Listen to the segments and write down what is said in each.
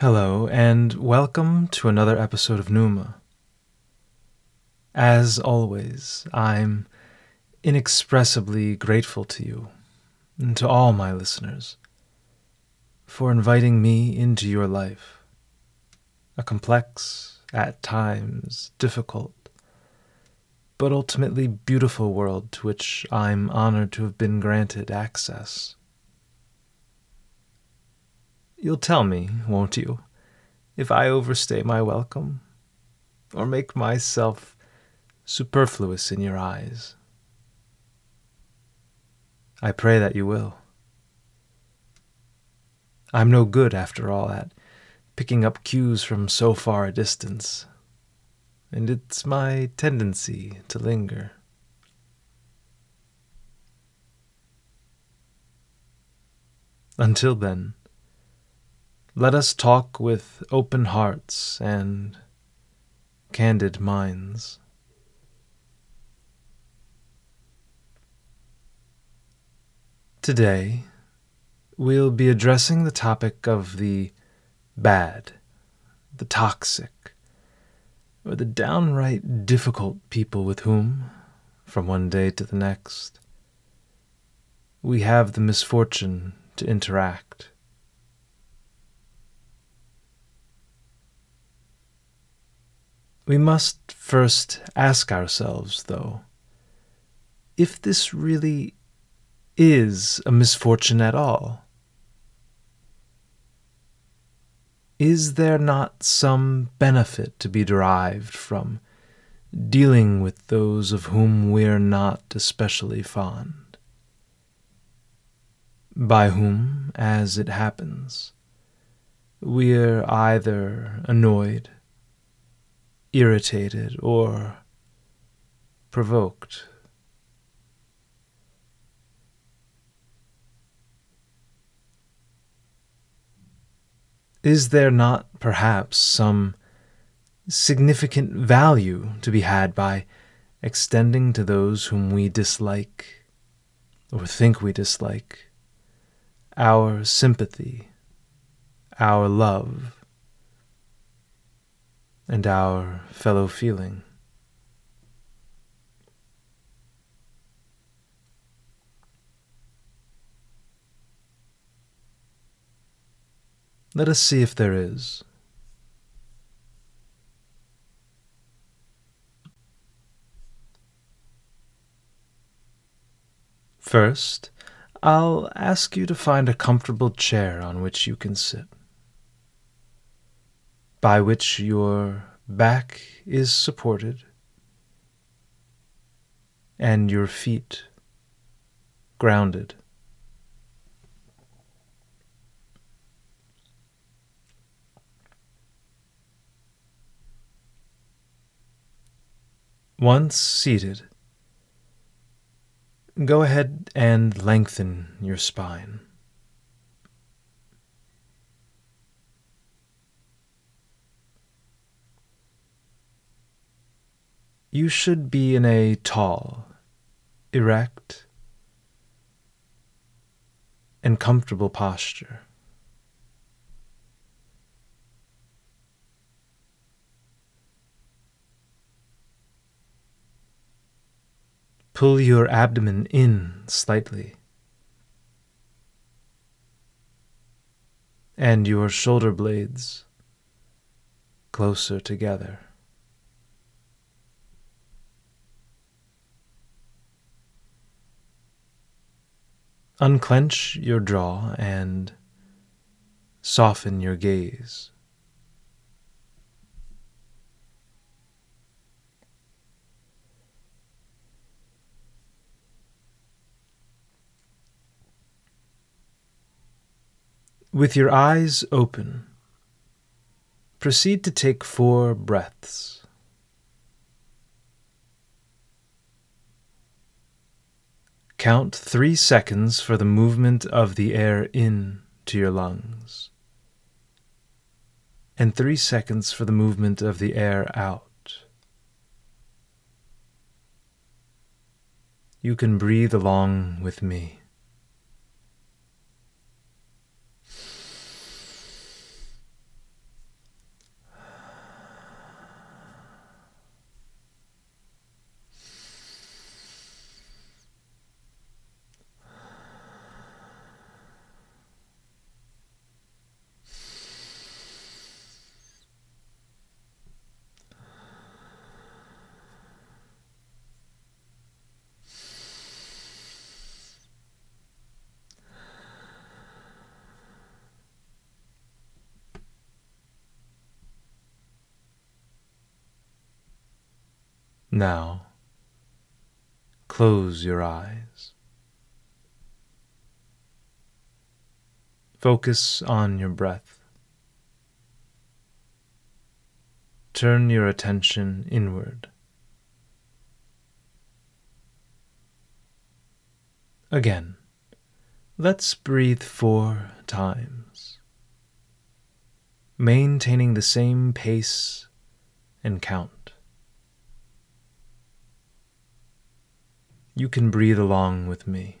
Hello, and welcome to another episode of Numa. As always, I'm inexpressibly grateful to you and to all my listeners for inviting me into your life. A complex, at times difficult, but ultimately beautiful world to which I'm honored to have been granted access. You'll tell me, won't you, if I overstay my welcome or make myself superfluous in your eyes? I pray that you will. I'm no good, after all, at picking up cues from so far a distance, and it's my tendency to linger. Until then, let us talk with open hearts and candid minds. Today, we'll be addressing the topic of the bad, the toxic, or the downright difficult people with whom, from one day to the next, we have the misfortune to interact. We must first ask ourselves, though, if this really is a misfortune at all. Is there not some benefit to be derived from dealing with those of whom we're not especially fond? By whom, as it happens, we're either annoyed irritated or provoked. Is there not perhaps some significant value to be had by extending to those whom we dislike or think we dislike our sympathy, our love, and our fellow feeling. Let us see if there is. First, I'll ask you to find a comfortable chair on which you can sit by which your back is supported and your feet grounded. Once seated, go ahead and lengthen your spine. You should be in a tall, erect, and comfortable posture. Pull your abdomen in slightly. And your shoulder blades closer together. Unclench your jaw and soften your gaze. With your eyes open, proceed to take four breaths. Count three seconds for the movement of the air in to your lungs, and three seconds for the movement of the air out. You can breathe along with me. Now, close your eyes. Focus on your breath. Turn your attention inward. Again, let's breathe four times, maintaining the same pace and count. You can breathe along with me.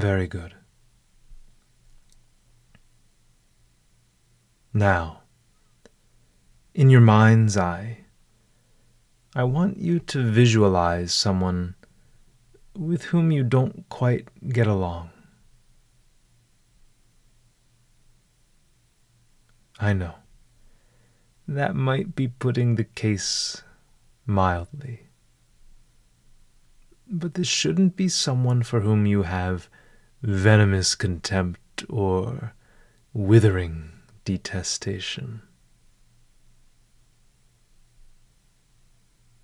Very good. Now, in your mind's eye, I want you to visualize someone with whom you don't quite get along. I know. That might be putting the case mildly. But this shouldn't be someone for whom you have venomous contempt or withering detestation.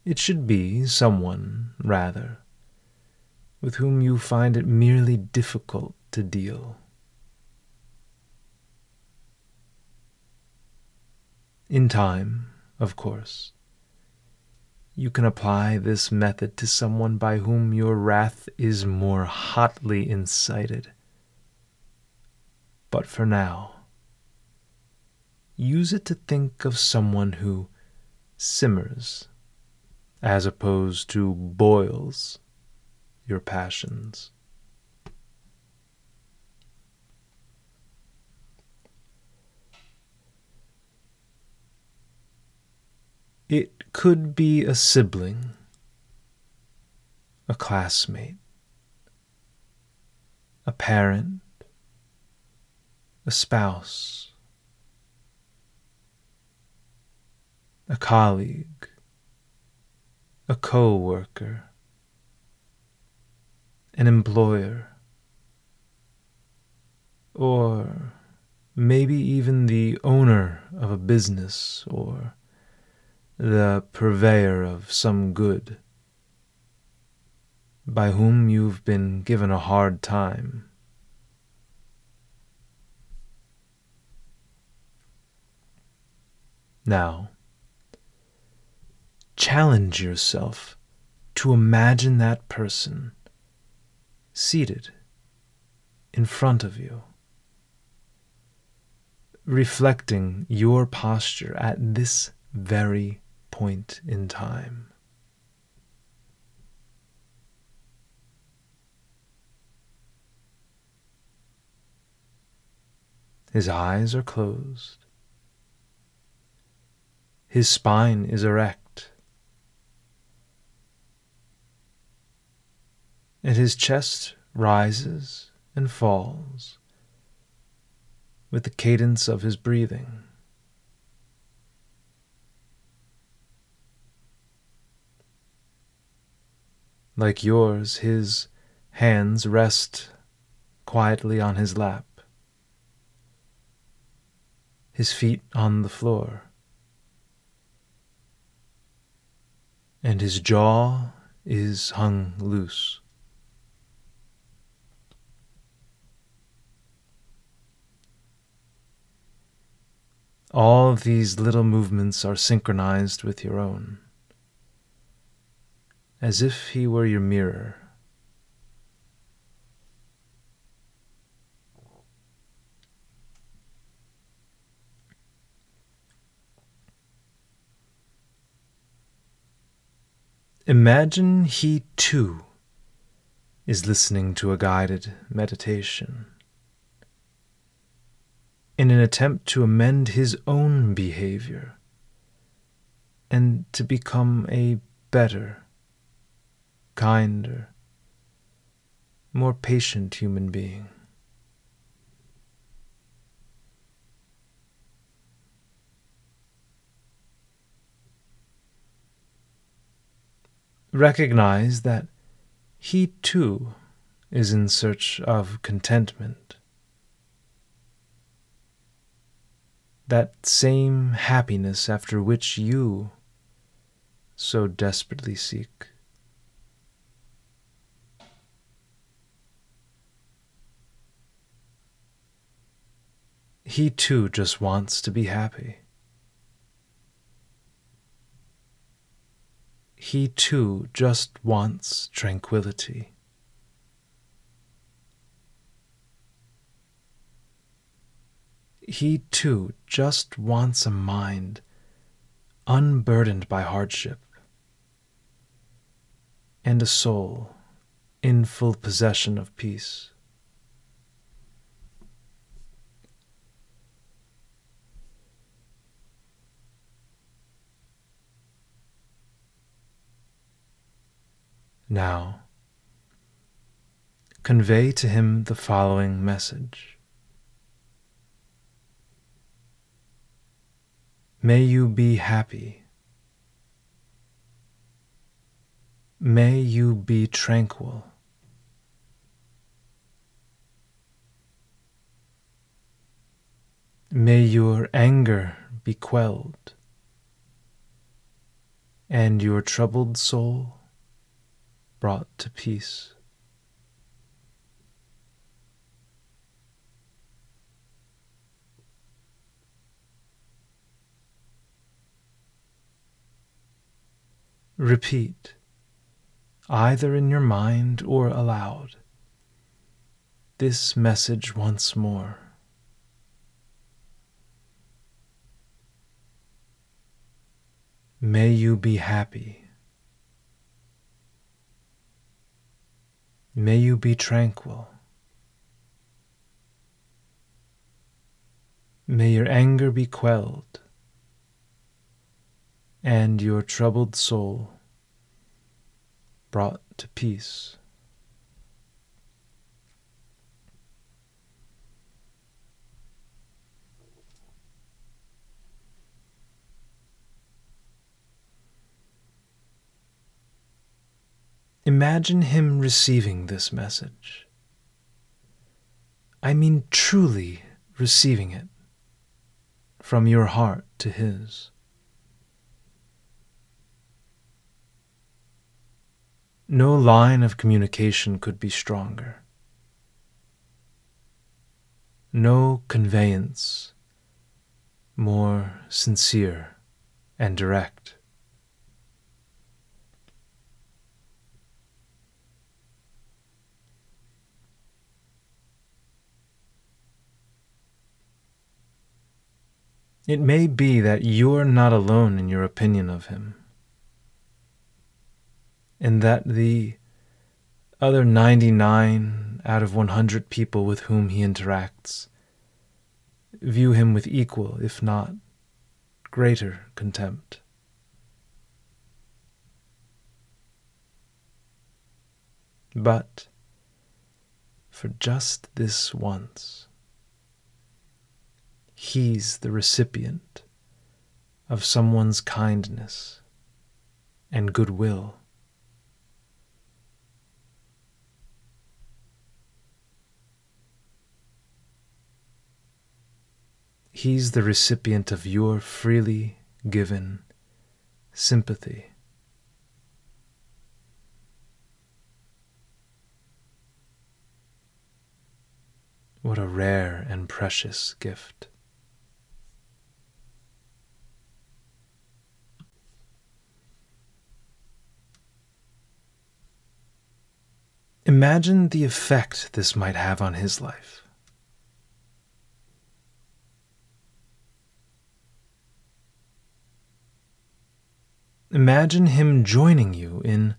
It should be someone, rather, with whom you find it merely difficult to deal. In time, of course, you can apply this method to someone by whom your wrath is more hotly incited. But for now, use it to think of someone who simmers as opposed to boils your passions. It could be a sibling, a classmate, a parent, a spouse, a colleague, a co worker, an employer, or maybe even the owner of a business or the purveyor of some good, by whom you've been given a hard time. Now, challenge yourself to imagine that person seated in front of you, reflecting your posture at this very point in time. His eyes are closed. His spine is erect. And his chest rises and falls with the cadence of his breathing. Like yours, his hands rest quietly on his lap, his feet on the floor, and his jaw is hung loose. All these little movements are synchronized with your own as if he were your mirror. Imagine he too is listening to a guided meditation. in an attempt to amend his own behavior and to become a better, kinder, more patient human being. Recognize that he too is in search of contentment. That same happiness after which you so desperately seek. He too just wants to be happy. He too just wants tranquility. He too just wants a mind unburdened by hardship and a soul in full possession of peace. Now, convey to him the following message. May you be happy. May you be tranquil. May your anger be quelled, and your troubled soul brought to peace. Repeat, either in your mind or aloud, this message once more. May you be happy. May you be tranquil. May your anger be quelled and your troubled soul brought to peace. Imagine him receiving this message. I mean, truly receiving it from your heart to his. No line of communication could be stronger. No conveyance more sincere and direct. It may be that you're not alone in your opinion of him, and that the other 99 out of 100 people with whom he interacts view him with equal, if not greater, contempt. But for just this once, he's the recipient of someone's kindness and goodwill. He's the recipient of your freely given sympathy. What a rare and precious gift. Imagine the effect this might have on his life. Imagine him joining you in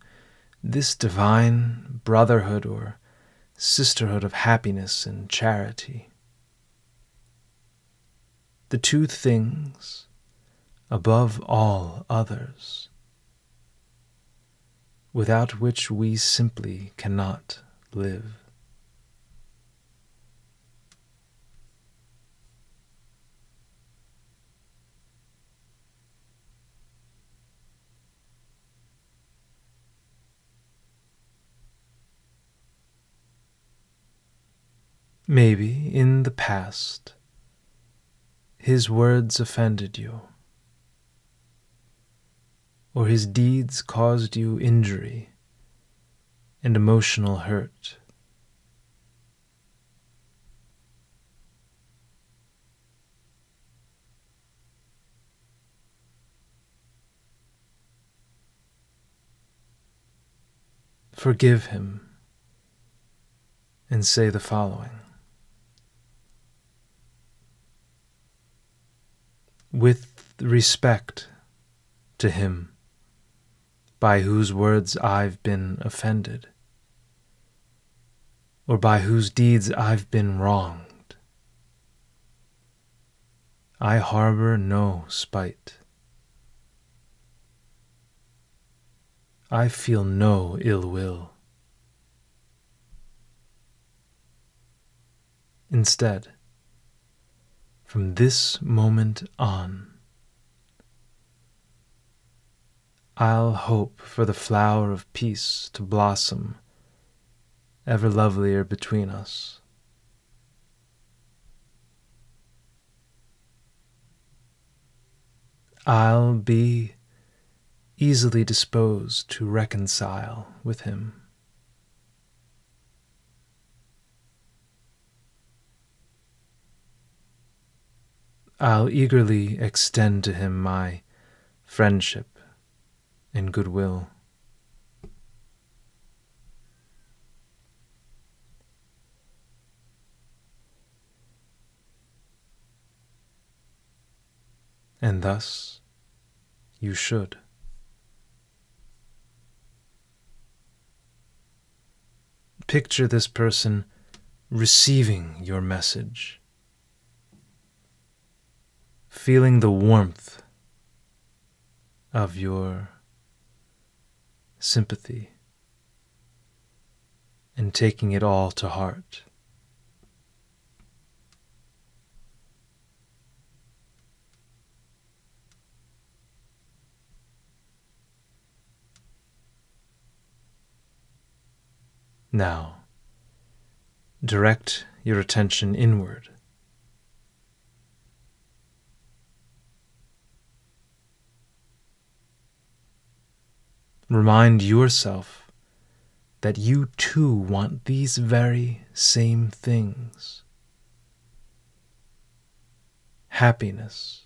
this divine brotherhood or sisterhood of happiness and charity. the two things above all others, without which we simply cannot live. Maybe in the past his words offended you, or his deeds caused you injury and emotional hurt. Forgive him and say the following. with respect to him by whose words I've been offended, or by whose deeds I've been wronged. I harbor no spite. I feel no ill will. Instead, from this moment on. I'll hope for the flower of peace to blossom ever lovelier between us. I'll be easily disposed to reconcile with him. I'll eagerly extend to him my friendship and goodwill. And thus you should. Picture this person receiving your message feeling the warmth of your sympathy and taking it all to heart. Now, direct your attention inward. Remind yourself that you too want these very same things. Happiness,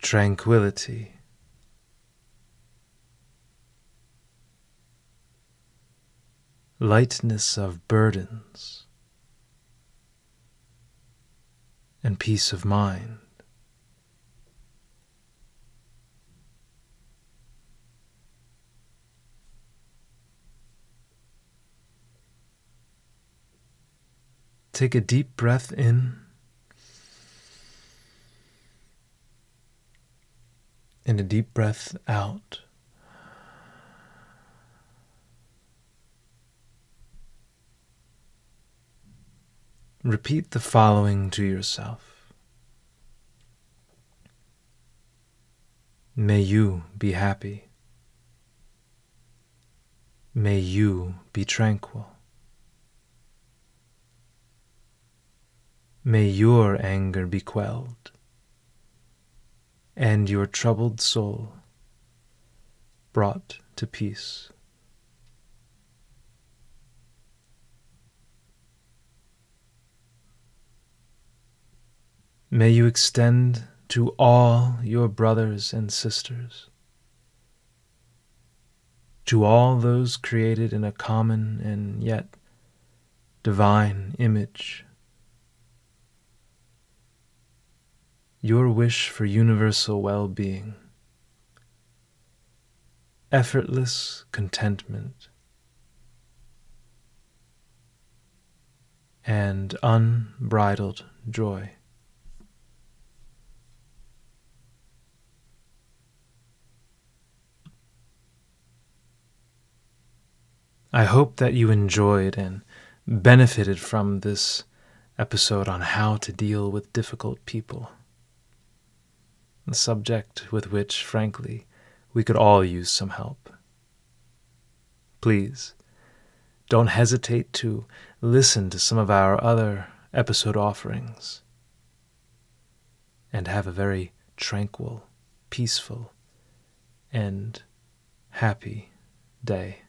tranquility, lightness of burdens, and peace of mind. Take a deep breath in and a deep breath out. Repeat the following to yourself. May you be happy. May you be tranquil. May your anger be quelled, and your troubled soul brought to peace. May you extend to all your brothers and sisters, to all those created in a common and yet divine image your wish for universal well being, effortless contentment, and unbridled joy. I hope that you enjoyed and benefited from this episode on how to deal with difficult people. A subject with which, frankly, we could all use some help. Please, don't hesitate to listen to some of our other episode offerings and have a very tranquil, peaceful, and happy day.